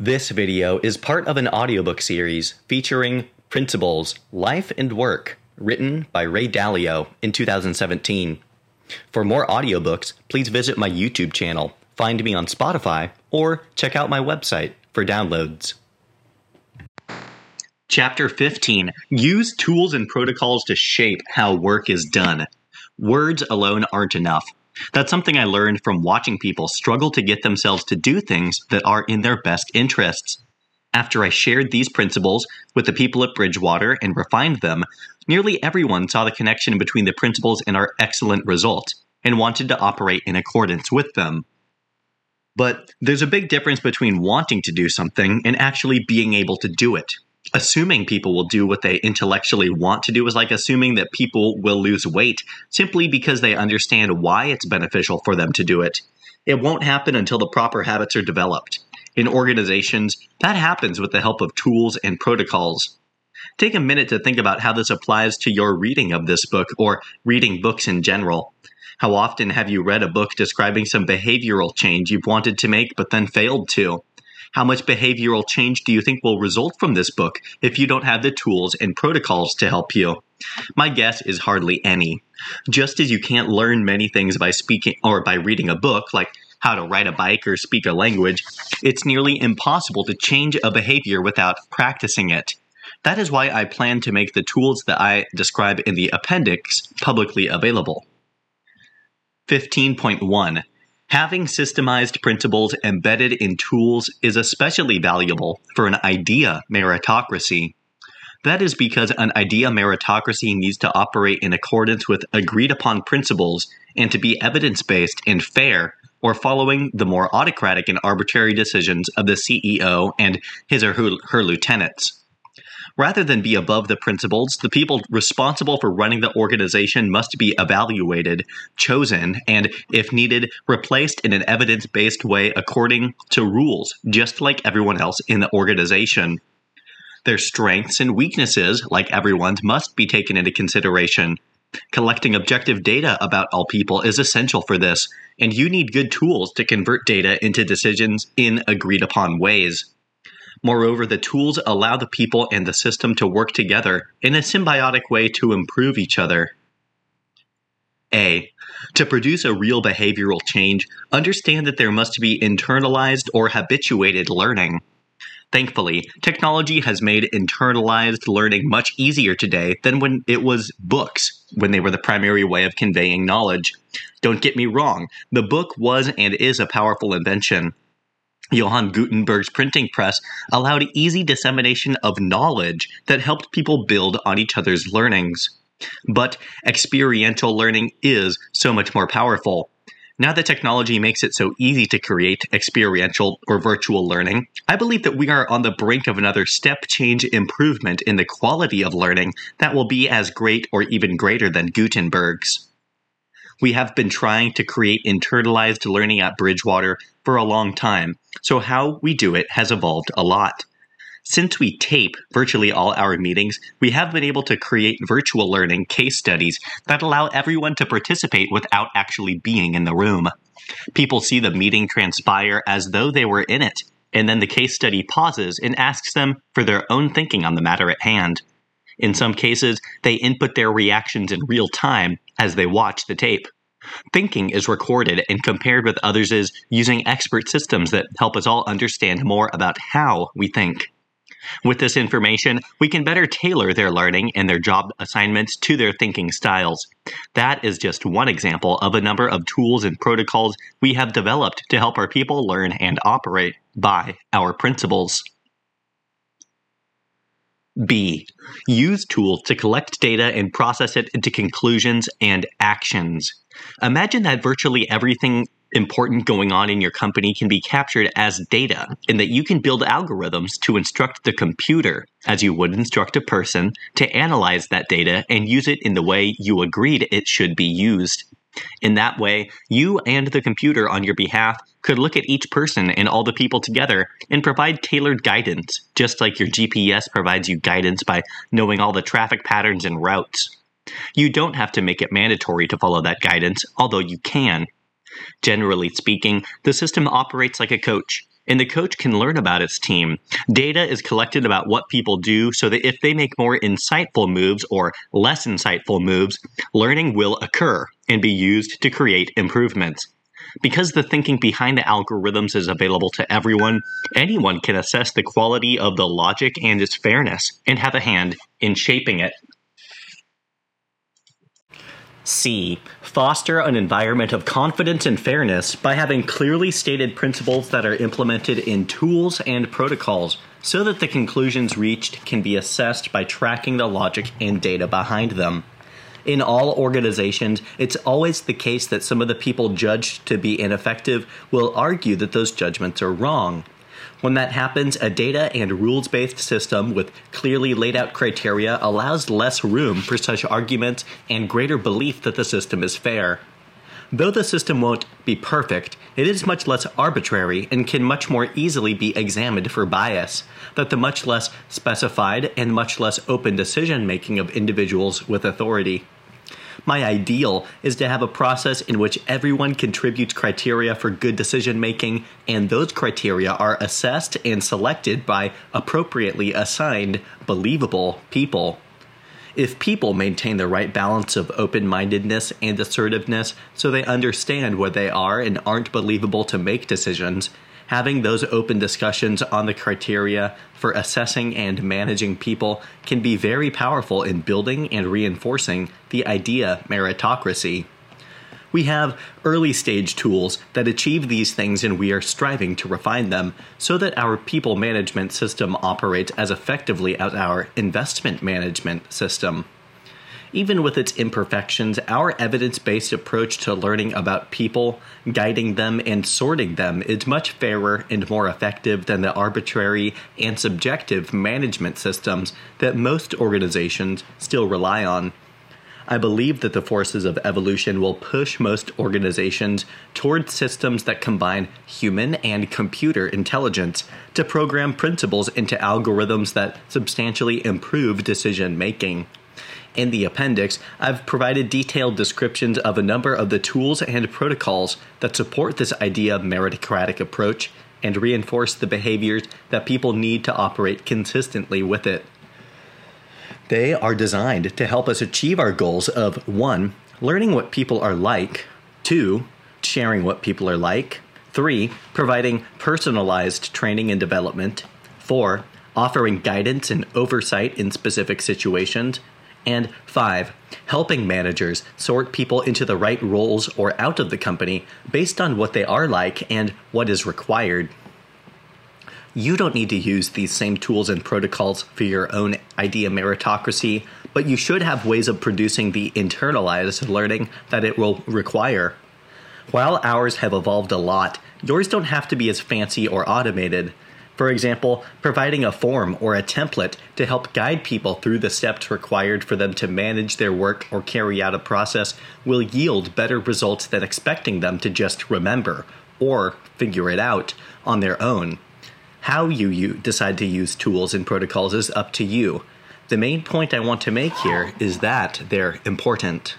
This video is part of an audiobook series featuring Principles, Life and Work, written by Ray Dalio in 2017. For more audiobooks, please visit my YouTube channel, find me on Spotify, or check out my website for downloads. Chapter 15 Use tools and protocols to shape how work is done. Words alone aren't enough. That's something I learned from watching people struggle to get themselves to do things that are in their best interests. After I shared these principles with the people at Bridgewater and refined them, nearly everyone saw the connection between the principles and our excellent result and wanted to operate in accordance with them. But there's a big difference between wanting to do something and actually being able to do it assuming people will do what they intellectually want to do is like assuming that people will lose weight simply because they understand why it's beneficial for them to do it. It won't happen until the proper habits are developed. In organizations, that happens with the help of tools and protocols. Take a minute to think about how this applies to your reading of this book or reading books in general. How often have you read a book describing some behavioral change you've wanted to make but then failed to? How much behavioral change do you think will result from this book if you don't have the tools and protocols to help you? My guess is hardly any. Just as you can't learn many things by speaking or by reading a book, like how to ride a bike or speak a language, it's nearly impossible to change a behavior without practicing it. That is why I plan to make the tools that I describe in the appendix publicly available. 15.1 Having systemized principles embedded in tools is especially valuable for an idea meritocracy. That is because an idea meritocracy needs to operate in accordance with agreed upon principles and to be evidence based and fair, or following the more autocratic and arbitrary decisions of the CEO and his or her lieutenants. Rather than be above the principles, the people responsible for running the organization must be evaluated, chosen, and, if needed, replaced in an evidence based way according to rules, just like everyone else in the organization. Their strengths and weaknesses, like everyone's, must be taken into consideration. Collecting objective data about all people is essential for this, and you need good tools to convert data into decisions in agreed upon ways. Moreover, the tools allow the people and the system to work together in a symbiotic way to improve each other. A. To produce a real behavioral change, understand that there must be internalized or habituated learning. Thankfully, technology has made internalized learning much easier today than when it was books, when they were the primary way of conveying knowledge. Don't get me wrong, the book was and is a powerful invention. Johann Gutenberg's printing press allowed easy dissemination of knowledge that helped people build on each other's learnings. But experiential learning is so much more powerful. Now that technology makes it so easy to create experiential or virtual learning, I believe that we are on the brink of another step change improvement in the quality of learning that will be as great or even greater than Gutenberg's. We have been trying to create internalized learning at Bridgewater for a long time, so how we do it has evolved a lot. Since we tape virtually all our meetings, we have been able to create virtual learning case studies that allow everyone to participate without actually being in the room. People see the meeting transpire as though they were in it, and then the case study pauses and asks them for their own thinking on the matter at hand. In some cases, they input their reactions in real time as they watch the tape. Thinking is recorded and compared with others' using expert systems that help us all understand more about how we think. With this information, we can better tailor their learning and their job assignments to their thinking styles. That is just one example of a number of tools and protocols we have developed to help our people learn and operate by our principles. B. Use tools to collect data and process it into conclusions and actions. Imagine that virtually everything important going on in your company can be captured as data, and that you can build algorithms to instruct the computer, as you would instruct a person, to analyze that data and use it in the way you agreed it should be used. In that way, you and the computer on your behalf could look at each person and all the people together and provide tailored guidance, just like your GPS provides you guidance by knowing all the traffic patterns and routes. You don't have to make it mandatory to follow that guidance, although you can. Generally speaking, the system operates like a coach. and the coach can learn about its team. Data is collected about what people do so that if they make more insightful moves or less insightful moves, learning will occur and be used to create improvements. Because the thinking behind the algorithms is available to everyone, anyone can assess the quality of the logic and its fairness and have a hand in shaping it. C. Foster an environment of confidence and fairness by having clearly stated principles that are implemented in tools and protocols so that the conclusions reached can be assessed by tracking the logic and data behind them. In all organizations, it's always the case that some of the people judged to be ineffective will argue that those judgments are wrong. When that happens, a data and rules based system with clearly laid out criteria allows less room for such arguments and greater belief that the system is fair. Though the system won't be perfect, it is much less arbitrary and can much more easily be examined for bias, that the much less specified and much less open decision making of individuals with authority. My ideal is to have a process in which everyone contributes criteria for good decision making, and those criteria are assessed and selected by appropriately assigned, believable people. If people maintain the right balance of open mindedness and assertiveness so they understand what they are and aren't believable to make decisions, having those open discussions on the criteria for assessing and managing people can be very powerful in building and reinforcing the idea meritocracy. We have early stage tools that achieve these things, and we are striving to refine them so that our people management system operates as effectively as our investment management system. Even with its imperfections, our evidence based approach to learning about people, guiding them, and sorting them is much fairer and more effective than the arbitrary and subjective management systems that most organizations still rely on. I believe that the forces of evolution will push most organizations toward systems that combine human and computer intelligence to program principles into algorithms that substantially improve decision making. In the appendix, I've provided detailed descriptions of a number of the tools and protocols that support this idea of meritocratic approach and reinforce the behaviors that people need to operate consistently with it. They are designed to help us achieve our goals of 1. learning what people are like, 2. sharing what people are like, 3. providing personalized training and development, 4 offering guidance and oversight in specific situations, and five, helping managers sort people into the right roles or out of the company based on what they are like and what is required. You don't need to use these same tools and protocols for your own idea meritocracy, but you should have ways of producing the internalized learning that it will require. While ours have evolved a lot, yours don't have to be as fancy or automated. For example, providing a form or a template to help guide people through the steps required for them to manage their work or carry out a process will yield better results than expecting them to just remember or figure it out on their own. How you, decide to use tools and protocols is up to you. The main point I want to make here is that they're important.